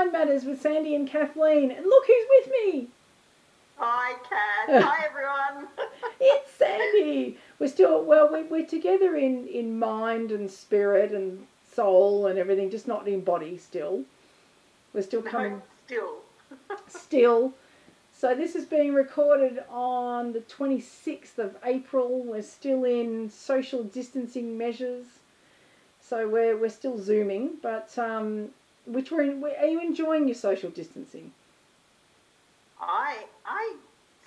Mind Matters with Sandy and Kathleen. And look who's with me. Hi, Kath. Hi, everyone. it's Sandy. We're still, well, we, we're together in, in mind and spirit and soul and everything, just not in body still. We're still coming. No, still. still. So this is being recorded on the 26th of April. We're still in social distancing measures. So we're, we're still zooming, but um, which were are in, are you enjoying your social distancing? I, I,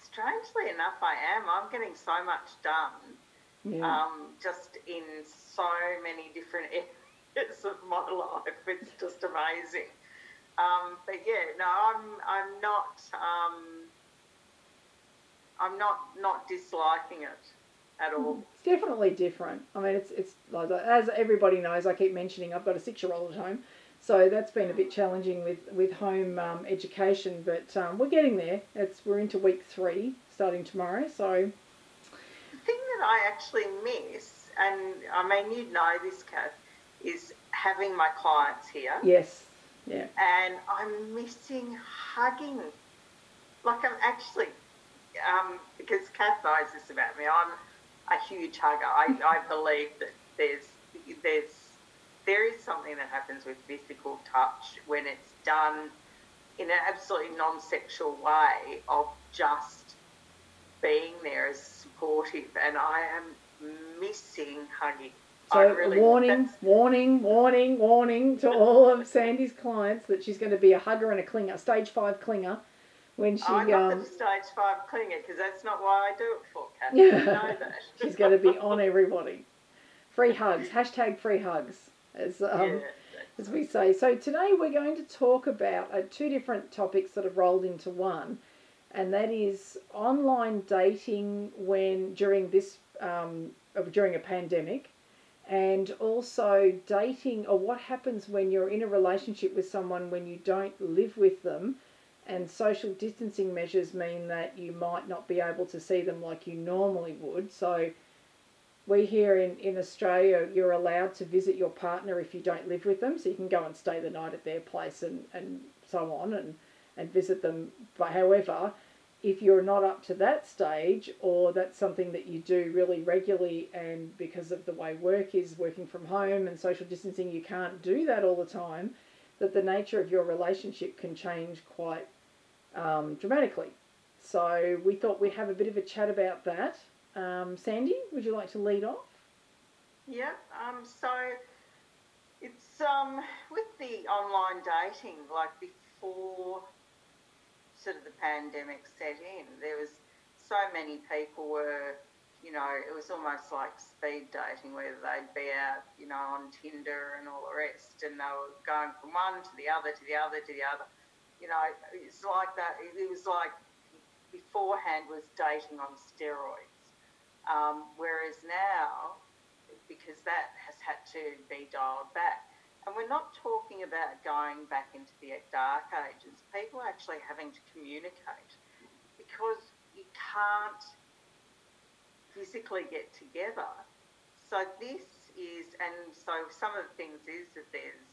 strangely enough, I am. I'm getting so much done. Yeah. Um, just in so many different areas of my life. It's just amazing. Um, but yeah, no, I'm, I'm not, um, I'm not, not disliking it at all. It's definitely different. I mean, it's it's like as everybody knows. I keep mentioning I've got a six-year-old at home, so that's been a bit challenging with with home um, education. But um, we're getting there. It's we're into week three, starting tomorrow. So the thing that I actually miss, and I mean you know this, Kath, is having my clients here. Yes. Yeah. And I'm missing hugging. Like I'm actually, um, because Kath knows this about me. I'm a huge hugger. I, I believe that there's there's there is something that happens with physical touch when it's done in an absolutely non-sexual way of just being there as supportive, and I am missing hugging. So really, warning, warning, warning, warning to all of Sandy's clients that she's going to be a hugger and a clinger, stage five clinger when she. I'm not um, the stage five clinger because that's not why I do it for, Kathy. You know that. She's going to be on everybody. Free hugs. Hashtag free hugs. As um, yeah, as we say. So today we're going to talk about uh, two different topics that have rolled into one, and that is online dating when during this um, during a pandemic, and also dating or what happens when you're in a relationship with someone when you don't live with them and social distancing measures mean that you might not be able to see them like you normally would. So, we here in, in Australia, you're allowed to visit your partner if you don't live with them, so you can go and stay the night at their place and, and so on and, and visit them. But however, if you're not up to that stage, or that's something that you do really regularly, and because of the way work is working from home and social distancing, you can't do that all the time, that the nature of your relationship can change quite um, dramatically. So we thought we'd have a bit of a chat about that. Um, Sandy, would you like to lead off? Yeah. Um, so it's um, with the online dating, like before sort of the pandemic set in, there was so many people were you know, it was almost like speed dating where they'd be out, you know, on Tinder and all the rest, and they were going from one to the other, to the other, to the other. You know, it's like that. It was like beforehand was dating on steroids. Um, whereas now, because that has had to be dialed back, and we're not talking about going back into the dark ages, people are actually having to communicate because you can't physically get together. So this is, and so some of the things is that there's,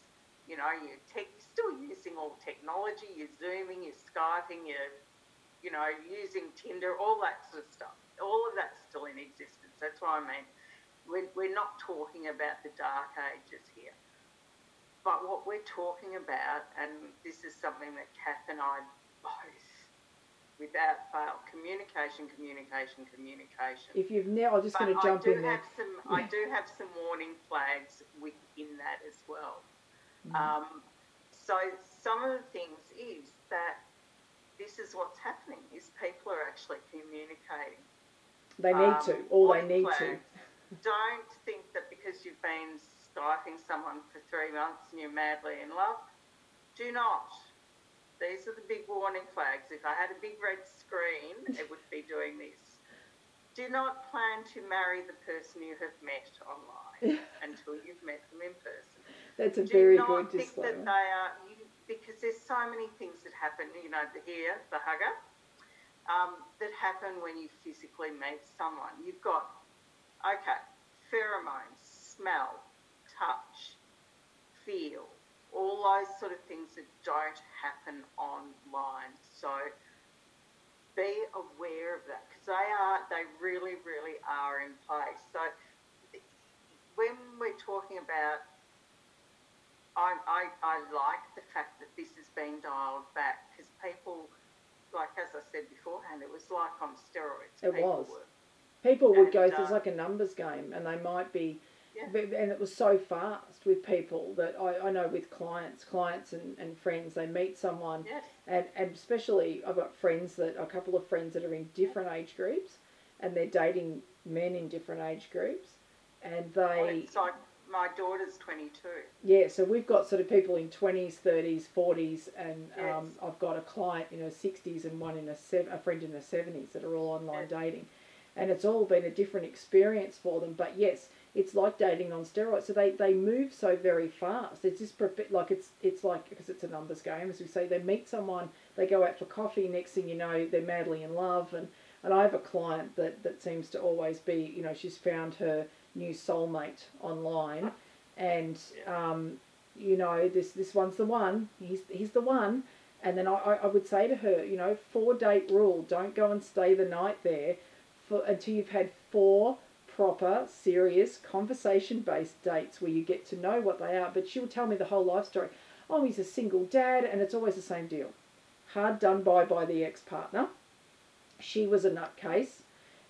you know, you're, you're still using all technology, you're Zooming, you're Skyping, you're, you know, using Tinder, all that sort of stuff. All of that's still in existence. That's what I mean. We're, we're not talking about the dark ages here. But what we're talking about, and this is something that Kath and I both without fail. Communication, communication, communication. If you've now, I'm just going to jump in there. Some, I do have some warning flags within that as well. Mm. Um, so some of the things is that this is what's happening: is people are actually communicating. They need um, to. All they need flags. to. Don't think that because you've been skyping someone for three months and you're madly in love. Do not these are the big warning flags. If I had a big red screen, it would be doing this. Do not plan to marry the person you have met online until you've met them in person. That's a Do very not good think. That they are, you, because there's so many things that happen, you know, the here, the hugger, um, that happen when you physically meet someone. You've got, okay, pheromones, smell, touch, feel, all those sort of things that don't happen online. So be aware of that because they are, they really, really are in place. So when we're talking about, I, I, I like the fact that this is being dialed back because people, like as I said beforehand, it was like on steroids. It people was. People would go, uh, it's like a numbers game, and they might be, Yeah. and it was so fast with people that I, I know with clients, clients and, and friends, they meet someone, yes, and, and especially I've got friends that, a couple of friends that are in different age groups, and they're dating men in different age groups, and Well, they, it's like my daughter's 22. yeah, so we've got sort of people in 20s, 30s, 40s, and Yes. um, I've got a client in her 60s and one in her sev- a friend in her 70s that are all online Yes. dating. And it's all been a different experience for them. But yes, it's like dating on steroids. So they, they move so very fast. It's just like it's it's like because it's a numbers game, as we say. They meet someone, they go out for coffee. Next thing you know, they're madly in love. And and I have a client that that seems to always be, you know, she's found her new soulmate online, and um, you know, this this one's the one. He's he's the one. And then I, I would say to her, you know, four date rule. Don't go and stay the night there for until you've had four proper, serious, conversation based dates where you get to know what they are. But she'll tell me the whole life story. Oh, he's a single dad, and it's always the same deal. Hard done by by the ex partner. She was a nutcase.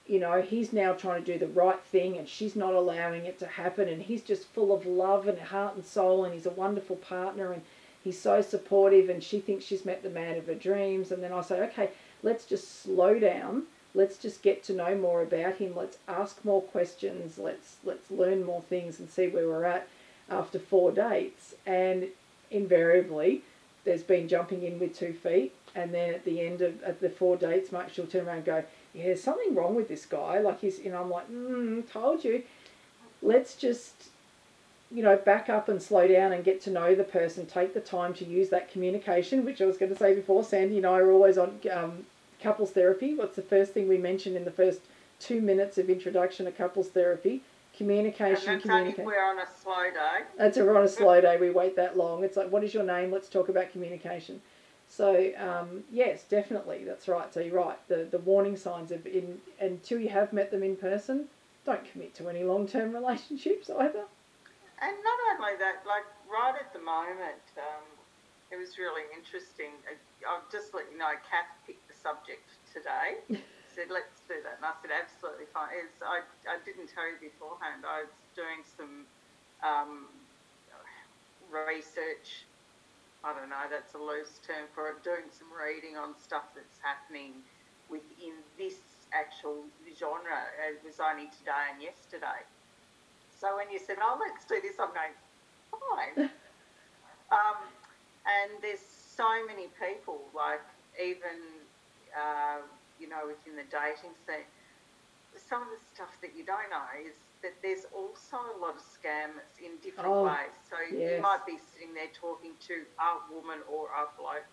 You know, he's now trying to do the right thing, and she's not allowing it to happen. And he's just full of love and heart and soul, and he's a wonderful partner, and he's so supportive. And she thinks she's met the man of her dreams. And then I say, okay, let's just slow down let's just get to know more about him let's ask more questions let's let's learn more things and see where we're at after four dates and invariably there's been jumping in with two feet and then at the end of at the four dates mark she'll turn around and go yeah there's something wrong with this guy like he's you know i'm like mm, told you let's just you know back up and slow down and get to know the person take the time to use that communication which i was going to say before sandy and i are always on um, couples therapy. What's the first thing we mentioned in the first two minutes of introduction to couples therapy? Communication, and communication. we're on a slow day. That's a, we're on a slow day. We wait that long. It's like, what is your name? Let's talk about communication. So um, yes, definitely, that's right. So you're right. The the warning signs of in until you have met them in person, don't commit to any long term relationships either. And not only that, like right at the moment, um, it was really interesting. I- I'll just let you know, Kath picked the subject today. said, let's do that. And I said, absolutely fine. It's, I, I didn't tell you beforehand. I was doing some um, research. I don't know, that's a loose term for it. Doing some reading on stuff that's happening within this actual genre. It was only today and yesterday. So when you said, oh, let's do this, I'm going, fine. um, and there's so many people, like even, uh, you know, within the dating scene, some of the stuff that you don't know is that there's also a lot of scams in different Oh, ways. So yes. you might be sitting there talking to a woman or a bloke.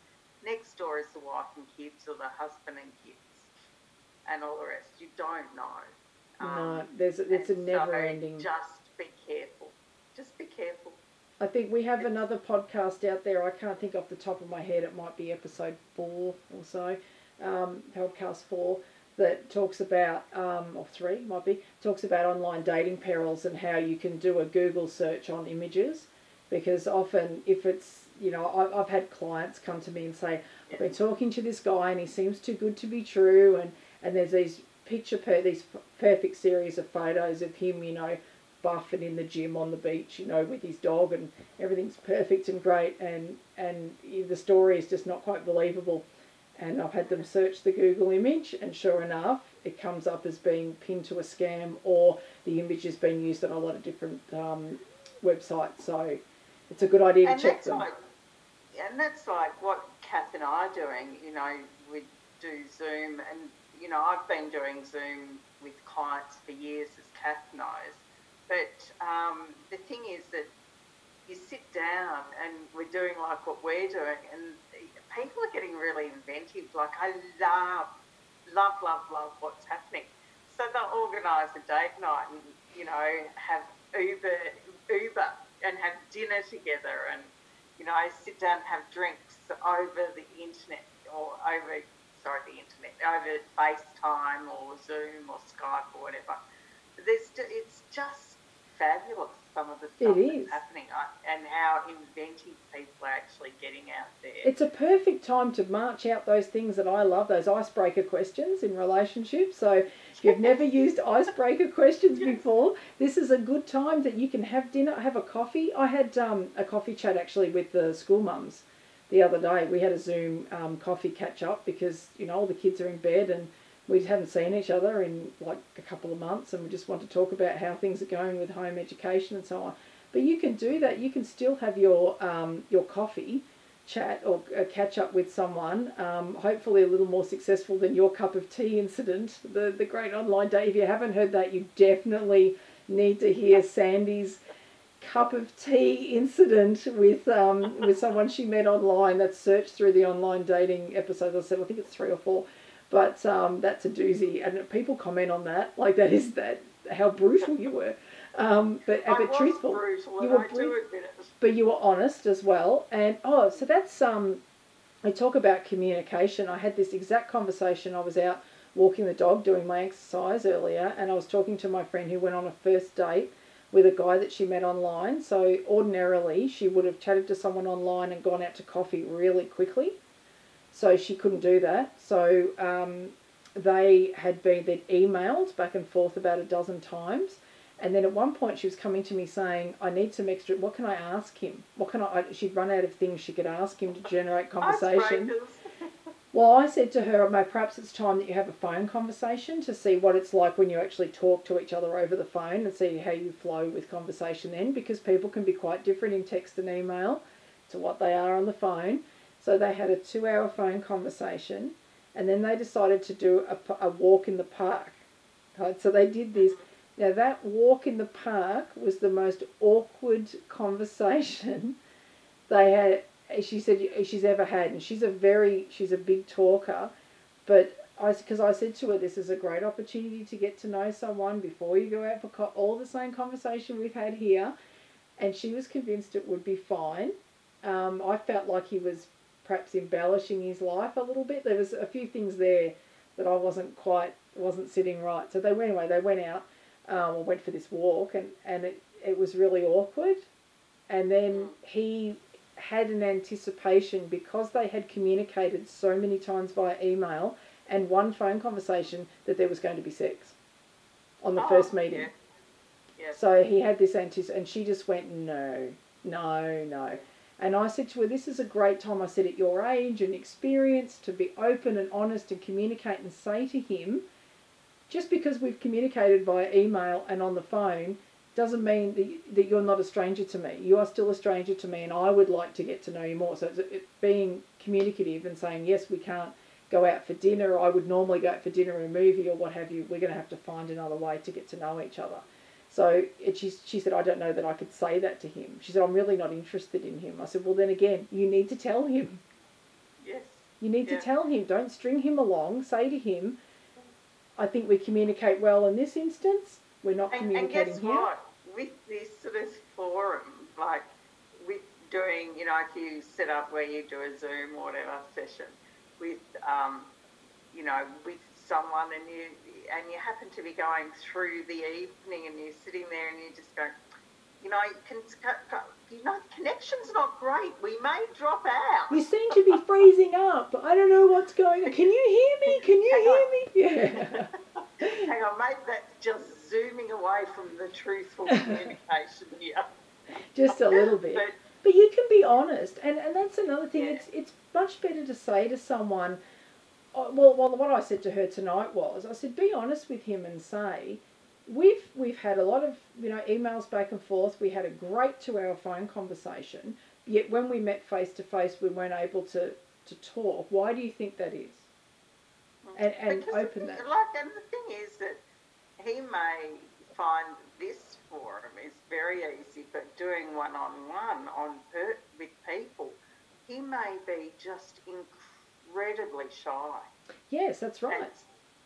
Next door is the wife and kids or the husband and kids and all the rest. You don't know. no, there's it's a never so ending. Just be careful. Just be careful. I think we have another podcast out there. I can't think off the top of my head. It might be episode four or so, um, podcast four, that talks about, um, or three might be, talks about online dating perils and how you can do a Google search on images. Because often, if it's, you know, I've, I've had clients come to me and say, I've been talking to this guy and he seems too good to be true. And, and there's these picture, per- these perfect series of photos of him, you know, buff and in the gym on the beach, you know, with his dog, and everything's perfect and great, and and the story is just not quite believable. And I've had them search the Google image, and sure enough, it comes up as being pinned to a scam, or the image has been used on a lot of different um, websites. So it's a good idea to And check them. like, and that's like what Kath and I are doing. You know, we do Zoom, and you know, I've been doing Zoom with clients for years, as Kath knows. But um, the thing is that you sit down, and we're doing like what we're doing, and people are getting really inventive. Like I love, love, love, love what's happening. So they'll organise a date night, and you know, have Uber, Uber, and have dinner together, and you know, sit down and have drinks over the internet or over, sorry, the internet, over FaceTime or Zoom or Skype or whatever. There's, it's just fabulous some of the stuff It that's is. happening uh, and how inventive people are actually getting out there. It's a perfect time to march out those things that I love, those icebreaker questions in relationships. So if you've never used icebreaker questions before, this is a good time that you can have dinner, have a coffee. I had um, a coffee chat actually with the school mums the other day. We had a Zoom um, coffee catch up because you know all the kids are in bed and we haven't seen each other in like a couple of months, and we just want to talk about how things are going with home education and so on. But you can do that. You can still have your um, your coffee chat or uh, catch up with someone. Um, hopefully, a little more successful than your cup of tea incident, the the great online day. If you haven't heard that, you definitely need to hear Sandy's cup of tea incident with um, with someone she met online. That's searched through the online dating episodes. I said I think it's three or four, but um, that's a doozy, and people comment on that like that is that how brutal you were. Um, but I but truthful, brutal, you were I do admit it. but you were honest as well. And oh, so that's um, I talk about communication. I had this exact conversation. I was out walking the dog, doing my exercise earlier, and I was talking to my friend who went on a first date with a guy that she met online. So ordinarily, she would have chatted to someone online and gone out to coffee really quickly. So she couldn't do that. So um, they had been they'd emailed back and forth about a dozen times. And then at one point, she was coming to me saying, "I need some extra. What can I ask him? What can I?" She'd run out of things she could ask him to generate conversation. Well, I said to her, "May perhaps it's time that you have a phone conversation to see what it's like when you actually talk to each other over the phone and see how you flow with conversation then, because people can be quite different in text and email to what they are on the phone." So they had a two-hour phone conversation, and then they decided to do a walk in the park. Right, so they did this. Now that walk in the park was the most awkward conversation they had. She said she's ever had, and she's a very she's a big talker, but I because I said to her this is a great opportunity to get to know someone before you go out for co- all the same conversation we've had here, and she was convinced it would be fine. Um, I felt like he was perhaps embellishing his life a little bit. There was a few things there that I wasn't quite wasn't sitting right. So they went anyway. They went out um, or went for this walk, and and it it was really awkward. And then he had an anticipation because they had communicated so many times via email and one phone conversation that there was going to be sex on the Oh, first meeting. yeah. Yeah. So he had this anticipation, and she just went, no, no, no. And I said to her, this is a great time. I said, at your age and experience, to be open and honest and communicate and say to him, just because we've communicated via email and on the phone doesn't mean that, you're not a stranger to me. You are still a stranger to me, and I would like to get to know you more. So it's it, being communicative and saying, yes, we can't go out for dinner. I would normally go out for dinner or a movie or what have you. We're going to have to find another way to get to know each other. So she, she said, I don't know that I could say that to him. She said, I'm really not interested in him. I said, well, then again, you need to tell him. Yes. You need Yeah. to tell him. Don't string him along. Say to him, I think we communicate well in this instance. We're not And, and communicating guess here. what? With this sort of forum, like with doing, you know, if you set up where you do a Zoom or whatever session with, um, you know, with someone and you and you happen to be going through the evening and you're sitting there and you just go, you know, you can, you know, the connection's not great. We may drop out. You seem to be freezing up. I don't know what's going on. Can you hear me? Can you hear me? Yeah. Hang on, mate, that's just zooming away from the truthful communication here. Just a little bit. But But you can be honest, and, and that's another thing. Yeah. It's it's much better to say to someone. Well, well, what I said to her tonight was, I said, be honest with him and say, we've we've had a lot of you know emails back and forth. We had a great two-hour phone conversation. Yet when we met face to face, we weren't able to to talk. Why do you think that is? And and Because open that. Like, and the thing is that he may find this forum is very easy, but doing one on one on per, with people, he may be just incredibly shy. Yes, that's right. And,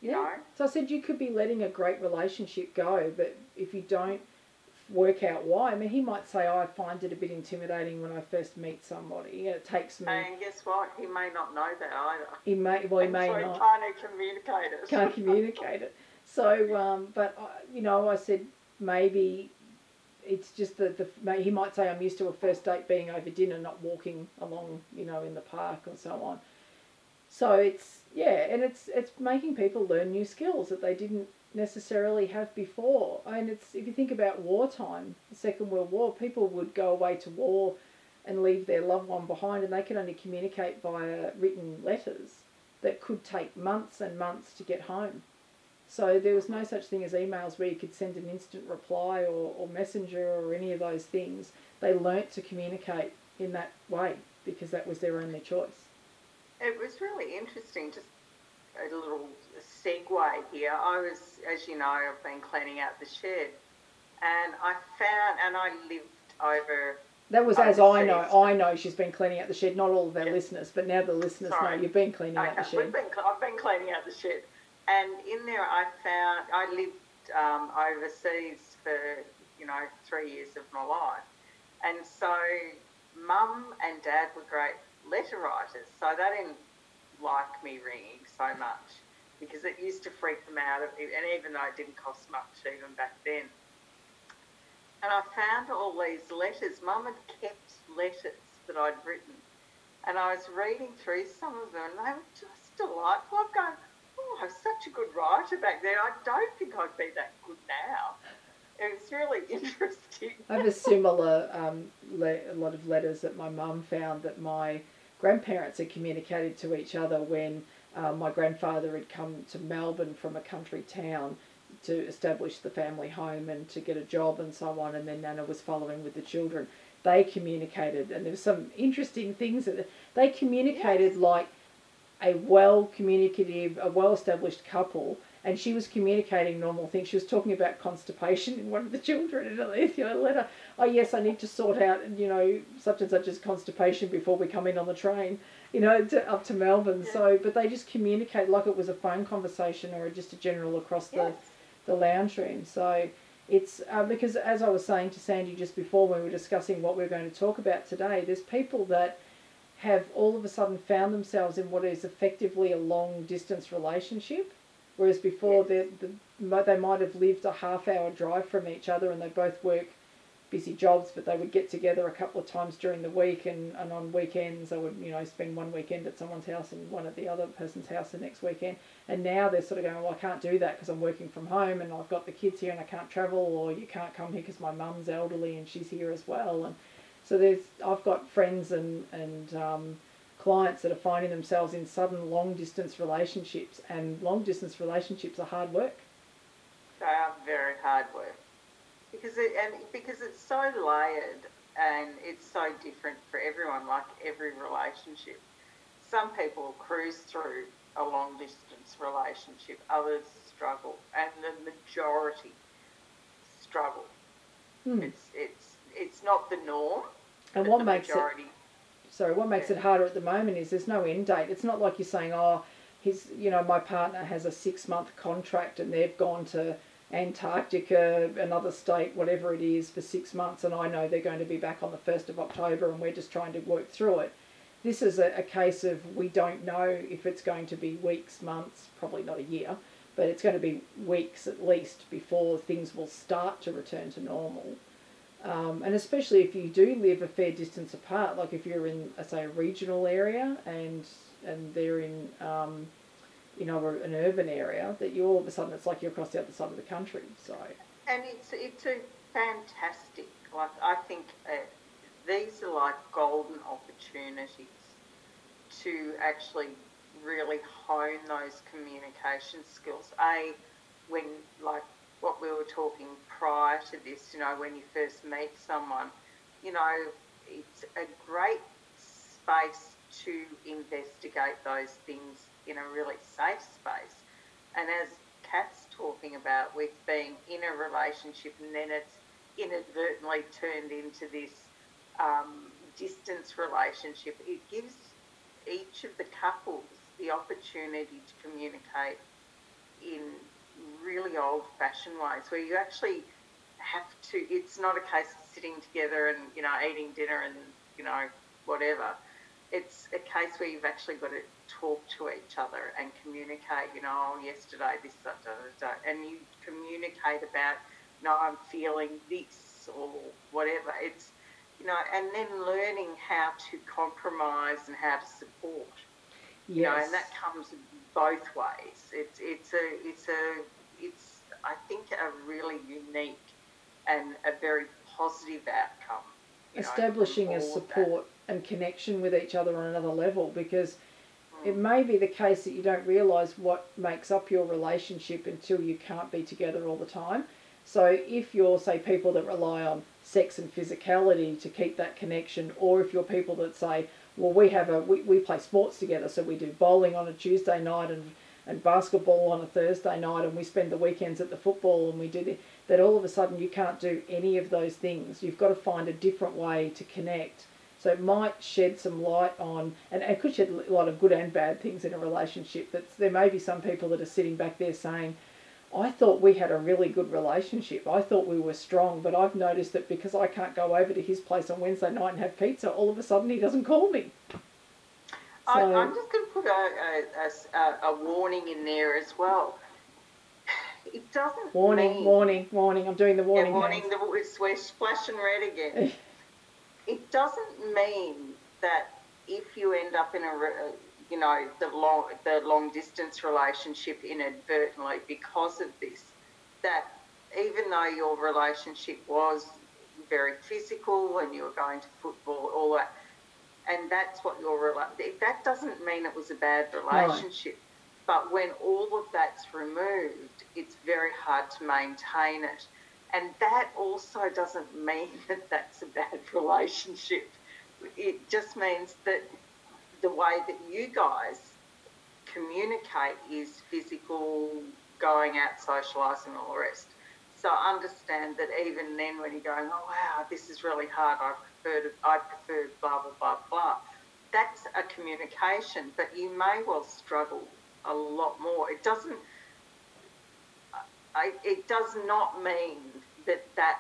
Yeah. So I said you could be letting a great relationship go, but if you don't work out why. I mean, he might say, oh, "I find it a bit intimidating when I first meet somebody. It takes me." And guess what? He may not know that either. He may. Well, he and may so not. He can't communicate it. Can't communicate it. So, um, but uh, you know, I said maybe it's just that the he might say I'm used to a first date being over dinner, not walking along, you know, in the park or so on. So it's yeah, and it's it's making people learn new skills that they didn't necessarily have before. And it's if you think about wartime, the Second World War, people would go away to war and leave their loved one behind, and they could only communicate via written letters that could take months and months to get home. So there was no such thing as emails where you could send an instant reply or, or messenger or any of those things. They learnt to communicate in that way because that was their only choice. It was really interesting, just a little segue here. I was, as you know, I've been cleaning out the shed and I found, and I lived over that was as I know. I know she's been cleaning out the shed. Not all of our listeners, but now the listeners Sorry. know you've been cleaning okay. out the shed. Been, I've been cleaning out the shed, and in there I found I lived um, overseas for you know three years of my life, and so mum and dad were great letter writers, so they didn't like me ringing so much because it used to freak them out, and even though it didn't cost much even back then and I found all these letters. Mum had kept letters that I'd written, and I was reading through some of them, and they were just delightful. I'm going, oh, I was such a good writer back then. I don't think I'd be that good now. It was really interesting. I have a similar um, le- a lot of letters that my mum found that my grandparents had communicated to each other when uh, my grandfather had come to Melbourne from a country town to establish the family home and to get a job and so on, and then Nana was following with the children. They communicated, and there were some interesting things that they communicated yes. like a well communicative, a well established couple, and she was communicating normal things. She was talking about constipation in one of the children in a letter. Oh yes, I need to sort out, you know, such and such as constipation before we come in on the train, you know, to, up to Melbourne. Yeah. So, but they just communicate like it was a phone conversation or just a general across yes. the the lounge room. So it's uh, because, as I was saying to Sandy just before when we were discussing what we are going to talk about today, there's people that have all of a sudden found themselves in what is effectively a long distance relationship, whereas before yes. they, they might have lived a half hour drive from each other and they both work busy jobs, but they would get together a couple of times during the week, and, and on weekends they would, you know, spend one weekend at someone's house and one at the other person's house the next weekend. And now they're sort of going, well, I can't do that because I'm working from home and I've got the kids here and I can't travel, or you can't come here because my mum's elderly and she's here as well. And so there's, I've got friends and and um, clients that are finding themselves in sudden long distance relationships, and long distance relationships are hard work. They are very hard work because it and because it's so layered and it's so different for everyone, like every relationship. Some people cruise through a long distance relationship, others struggle, and the majority struggle. Hmm. It's it's it's not the norm. And what makes majority, it sorry, what makes it harder at the moment is there's no end date. It's not like you're saying, oh, his you know my partner has a six month contract and they've gone to Antarctica, another state, whatever it is, for six months, and I know they're going to be back on the 1st of October and we're just trying to work through it. This is a, a case of we don't know if it's going to be weeks, months, probably not a year, but it's going to be weeks at least before things will start to return to normal. Um, and especially if you do live a fair distance apart, like if you're in, say, a regional area and and they're in um, you know, an urban area, that you all of a sudden it's like you're across the other side of the country. So. And it's it's a fantastic. Like I think uh, these are like golden opportunities to actually really hone those communication skills. A, when like what we were talking prior to this, you know, when you first meet someone, you know, it's a great space to investigate those things in a really safe space. And as Kath's talking about, with being in a relationship and then it's inadvertently turned into this um, distance relationship, it gives each of the couples the opportunity to communicate in really old fashioned ways where you actually have to. It's not a case of sitting together and you know eating dinner and you know whatever. It's a case where you've actually got to talk to each other and communicate. You know, oh, yesterday this, da, da, da, and you communicate about, no, I'm feeling this or whatever. It's you know, and then learning how to compromise and how to support. Yes. You know, and that comes both ways. It's it's a it's a I think a really unique and a very positive outcome. Establishing know, a support and connection with each other on another level because mm. it may be the case that you don't realise what makes up your relationship until you can't be together all the time. So if you're, say, people that rely on sex and physicality to keep that connection, or if you're people that say, well, we have a we, we play sports together, so we do bowling on a Tuesday night and and basketball on a Thursday night, and we spend the weekends at the football, and we do the, that. All of a sudden, you can't do any of those things. You've got to find a different way to connect. So it might shed some light on, and it could shed a lot of good and bad things in a relationship. That there may be some people that are sitting back there saying, I thought we had a really good relationship. I thought we were strong, but I've noticed that because I can't go over to his place on Wednesday night and have pizza, all of a sudden he doesn't call me. I, am just going to put a, a, a, warning in there as well. It doesn't warning, mean, warning, warning. I'm doing the warning. Yeah, warning. The, we're splashing red again. it doesn't mean that if you end up in a uh, you know, the long, the long distance relationship inadvertently because of this. That even though your relationship was very physical and you were going to football, all that, and that's what your that doesn't mean it was a bad relationship. No. But when all of that's removed, it's very hard to maintain it. And that also doesn't mean that that's a bad relationship. It just means that the way that you guys communicate is physical, going out, socialising, and all the rest. So understand that even then, when you're going, oh wow, this is really hard. I prefer I prefer blah blah blah blah. That's a communication, but you may well struggle a lot more. It doesn't. I, it does not mean that that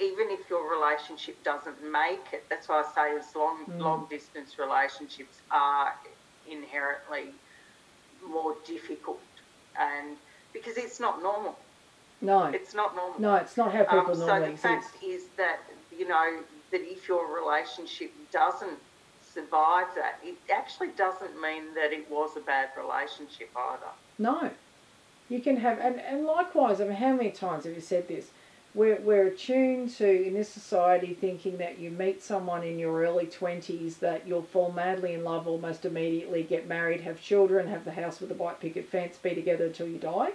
even if your relationship doesn't make it, that's why I say as long mm. long distance relationships are inherently more difficult, and because it's not normal. No, it's not normal. No, it's not how people um, normally So the exist. fact is that you know that if your relationship doesn't survive that, it actually doesn't mean that it was a bad relationship either. No, you can have, and, and likewise. I mean, how many times have you said this? we're, we're attuned to in this society thinking that you meet someone in your early 20s that you'll fall madly in love almost immediately get married have children have the house with the white picket fence be together until you die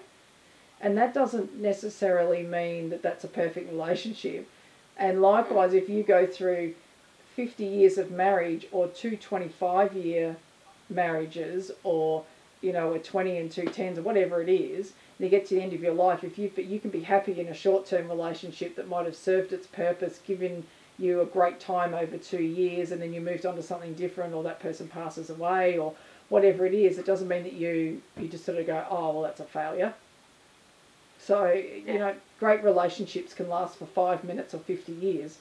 and that doesn't necessarily mean that that's a perfect relationship and likewise if you go through 50 years of marriage or two 25 year marriages or you know a 20 and two tens or whatever it is and you get to the end of your life, if you you can be happy in a short term relationship that might have served its purpose, given you a great time over two years, and then you moved on to something different, or that person passes away, or whatever it is, it doesn't mean that you you just sort of go, oh well, that's a failure. So you know, great relationships can last for five minutes or fifty years.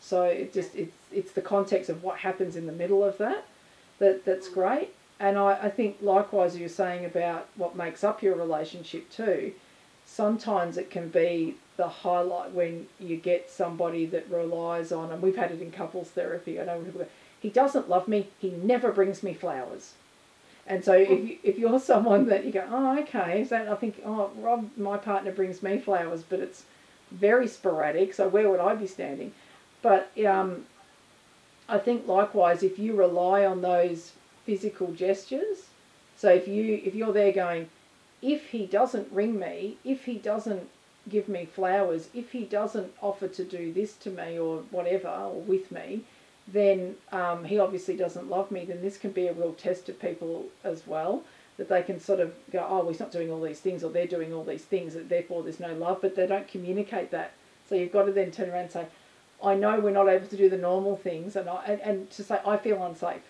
So it just it's it's the context of what happens in the middle of that that that's mm. great. And I, I think likewise you're saying about what makes up your relationship too. Sometimes it can be the highlight when you get somebody that relies on and we've had it in couples therapy i know people he doesn't love me. He never brings me flowers and so if, you, if you're someone that you go oh okay so i think oh rob my partner brings me flowers but it's very sporadic so where would i be standing but um, i think likewise if you rely on those physical gestures. So if you if you're there going, if he doesn't ring me, if he doesn't give me flowers, if he doesn't offer to do this to me or whatever or with me, then um, he obviously doesn't love me. Then this can be a real test of people as well. That they can sort of go, oh, well, he's not doing all these things, or they're doing all these things, that therefore there's no love, but they don't communicate that. So you've got to then turn around and say, I know we're not able to do the normal things, and, I, and, and to say, I feel unsafe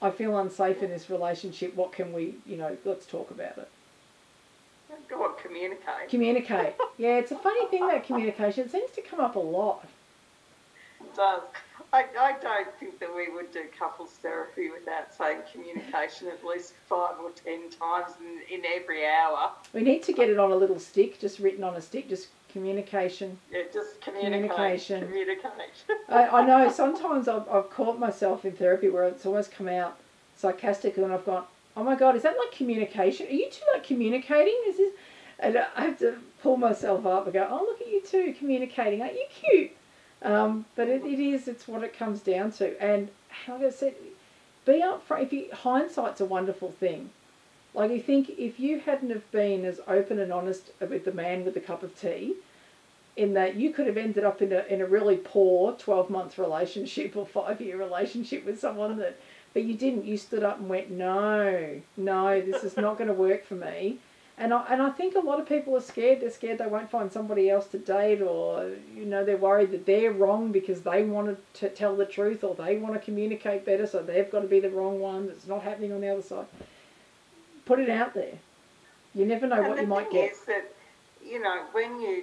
I feel unsafe in this relationship. What can we, you know, let's talk about it. Go on, communicate. Communicate. Yeah, it's a funny thing that communication. It seems to come up a lot. It does. I, I don't think that we would do couples therapy without saying communication at least five or ten times in, in every hour. We need to get it on a little stick, just written on a stick, just communication. Yeah, just communication. Communication. I, I know sometimes I've, I've caught myself in therapy where it's almost come out sarcastically and I've gone, oh my God, is that like communication? Are you two like communicating? Is this? And I have to pull myself up and go, oh, look at you two communicating. Aren't you cute? Um, but it, it is, it's what it comes down to. And like I said, be upfront. If you, hindsight's a wonderful thing. Like you think if you hadn't have been as open and honest with the man with the cup of tea, in that you could have ended up in a in a really poor twelve month relationship or five year relationship with someone that, but you didn't. You stood up and went, no, no, this is not going to work for me. And I, and I think a lot of people are scared. They're scared they won't find somebody else to date, or you know they're worried that they're wrong because they want to tell the truth, or they want to communicate better, so they've got to be the wrong one. It's not happening on the other side. Put it out there. You never know and what you might get. Is that you know when you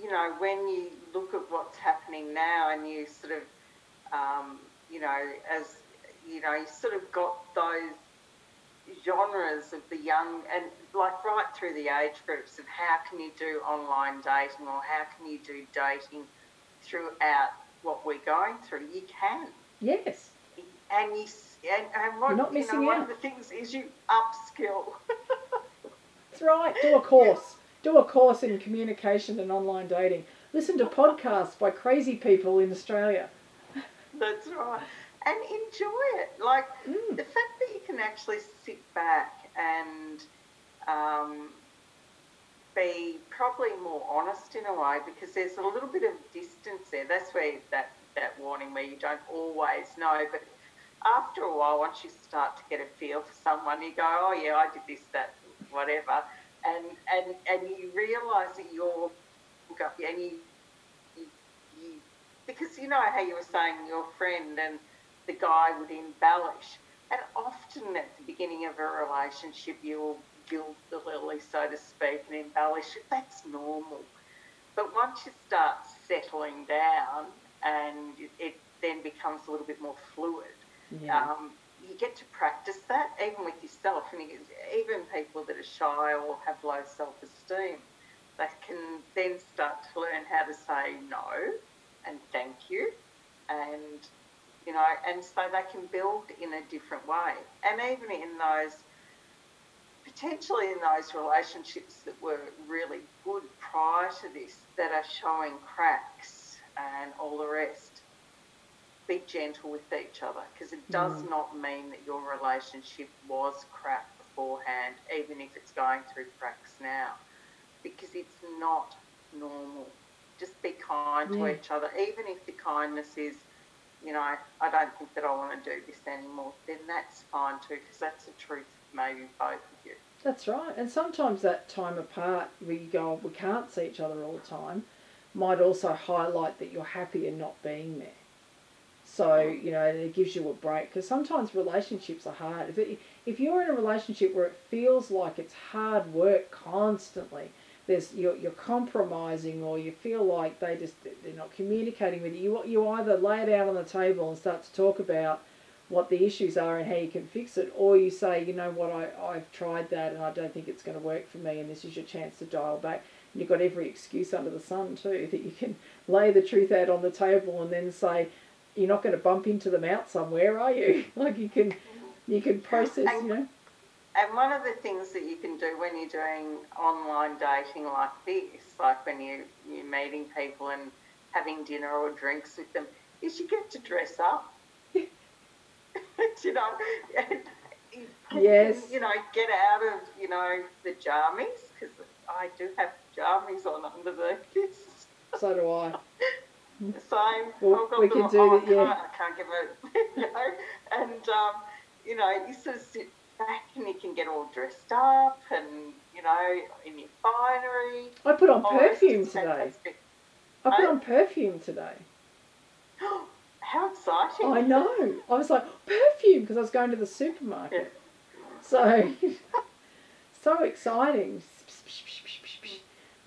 you know when you look at what's happening now, and you sort of um, you know as you know you sort of got those genres of the young and like right through the age groups of how can you do online dating or how can you do dating throughout what we're going through. You can. Yes. And you and, and what, not you know, out. one of the things is you upskill. That's right. Do a course. Do a course in communication and online dating. Listen to podcasts by crazy people in Australia. That's right and enjoy it. Like mm. the fact can actually sit back and um, be probably more honest in a way because there's a little bit of distance there. That's where that, that warning where you don't always know. But after a while, once you start to get a feel for someone, you go, oh yeah, I did this, that, whatever. And, and, and you realise that you're, and you, you, you, because you know how you were saying your friend and the guy would embellish. Often at the beginning of a relationship, you'll gild the lily, so to speak, and embellish it. That's normal. But once you start settling down and it then becomes a little bit more fluid, yeah. um, you get to practice that even with yourself. And even people that are shy or have low self esteem, they can then start to learn how to say no and thank you and you know, and so they can build in a different way. And even in those, potentially in those relationships that were really good prior to this, that are showing cracks and all the rest, be gentle with each other because it does mm. not mean that your relationship was crap beforehand, even if it's going through cracks now, because it's not normal. Just be kind to each other, even if the kindness is you know, I, I don't think that I want to do this anymore, then that's fine too, because that's the truth maybe both of you. That's right. And sometimes that time apart, we go, we can't see each other all the time, might also highlight that you're happy in not being there. So, you know, it gives you a break. Because sometimes relationships are hard. If, it, if you're in a relationship where it feels like it's hard work constantly, there's you're, you're compromising or you feel like they just they're not communicating with you. You you either lay it out on the table and start to talk about what the issues are and how you can fix it, or you say, you know what, I, I've tried that and I don't think it's going to work for me, and this is your chance to dial back. And you've got every excuse under the sun too that you can lay the truth out on the table and then say, you're not going to bump into them out somewhere, are you? like you can, you can process, you know. And one of the things that you can do when you're doing online dating like this, like when you, you're meeting people and having dinner or drinks with them, is you get to dress up. you know, yes. You know, get out of, you know, the jammies, because I do have jammies on underneath this. So do I. Same. Well, we can do it, yeah. I can't give it, you know, and, um, you know, you sort of sit back and you can get all dressed up and, you know, in your finery. I put on perfume today. I put on perfume today. How exciting. I know. I was like, perfume, because I was going to the supermarket. Yeah. So, so exciting.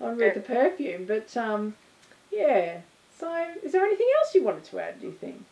on with the perfume. But um, yeah. So, is there anything else you wanted to add? Do you think?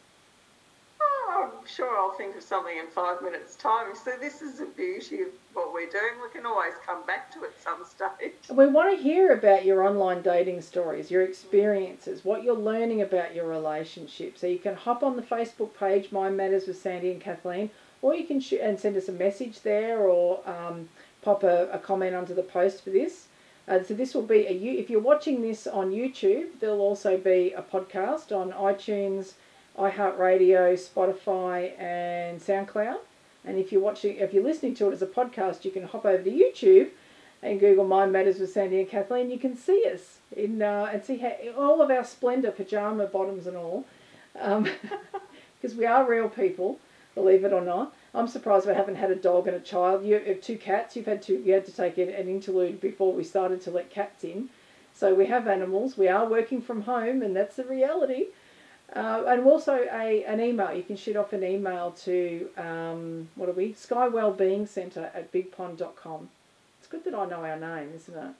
I'm sure I'll think of something in five minutes' time. So this is the beauty of what we're doing. We can always come back to it some stage. We want to hear about your online dating stories, your experiences, what you're learning about your relationship. So you can hop on the Facebook page, Mind Matters with Sandy and Kathleen, or you can and send us a message there, or um, pop a, a, comment onto the post for this. Uh, so this will be a if you're watching this on YouTube, there'll also be a podcast on iTunes iHeartRadio, Spotify, and SoundCloud. And if you're watching, if you're listening to it as a podcast, you can hop over to YouTube and Google Mind Matters with Sandy and Kathleen. You can see us in uh, and see how, all of our splendor, pajama bottoms and all, because um, we are real people, believe it or not. I'm surprised we haven't had a dog and a child. You have two cats. You've had to you had to take an interlude before we started to let cats in. So we have animals. We are working from home, and that's the reality. Uh, and also a, an email. You can shoot off an email to, um, what are we? Sky Wellbeing Centre at bigpond.com. It's good that I know our name, isn't it?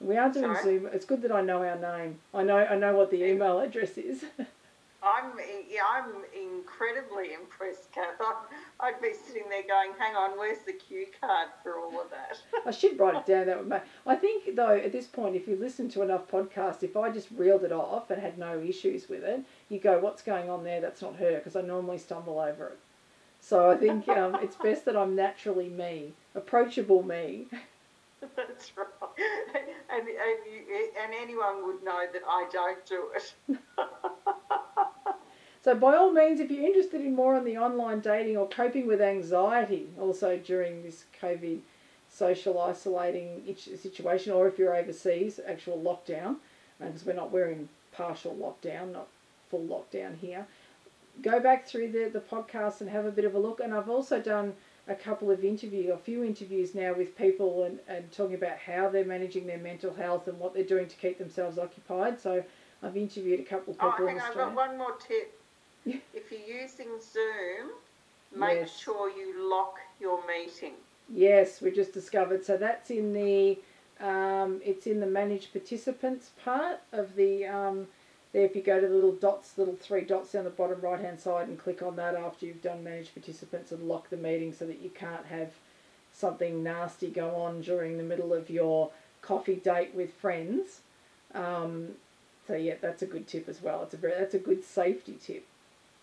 We are doing Sorry? Zoom. It's good that I know our name. I know I know what the email address is. I'm yeah, I'm incredibly impressed, Kath. I'd, I'd be sitting there going, "Hang on, where's the cue card for all of that?" I should write it down. That would make. I think though, at this point, if you listen to enough podcasts, if I just reeled it off and had no issues with it, you go, "What's going on there? That's not her," because I normally stumble over it. So I think um, it's best that I'm naturally me, approachable me. That's right. And, and, you, and anyone would know that I don't do it. So, by all means, if you're interested in more on the online dating or coping with anxiety, also during this COVID social isolating situation, or if you're overseas, actual lockdown, because uh, we're not we're in partial lockdown, not full lockdown here. Go back through the, the podcast and have a bit of a look. And I've also done a couple of interviews, a few interviews now with people and, and talking about how they're managing their mental health and what they're doing to keep themselves occupied. So I've interviewed a couple of people. Oh, hang on, I've got one more tip if you're using Zoom, make yes. sure you lock your meeting. Yes, we just discovered. So that's in the um, it's in the manage participants part of the um, there. If you go to the little dots, little three dots down the bottom right hand side, and click on that after you've done manage participants and lock the meeting so that you can't have something nasty go on during the middle of your coffee date with friends. Um, so yeah, that's a good tip as well. It's a very, that's a good safety tip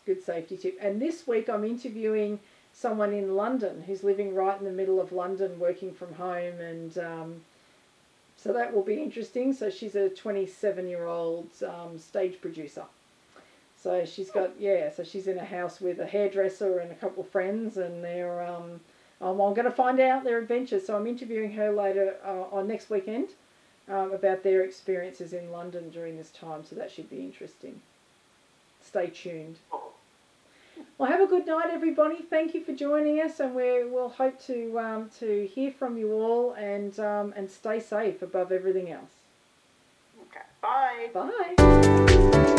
good safety tip. And this week I'm interviewing someone in London who's living right in the middle of London, working from home, and um, so that will be interesting. So she's a 27 year old um, stage producer. So she's got yeah. So she's in a house with a hairdresser and a couple of friends, and they're um, I'm going to find out their adventures. So I'm interviewing her later uh, on next weekend um, about their experiences in London during this time. So that should be interesting. Stay tuned. Well, have a good night, everybody. Thank you for joining us, and we will hope to um, to hear from you all and um, and stay safe above everything else. Okay. Bye. Bye.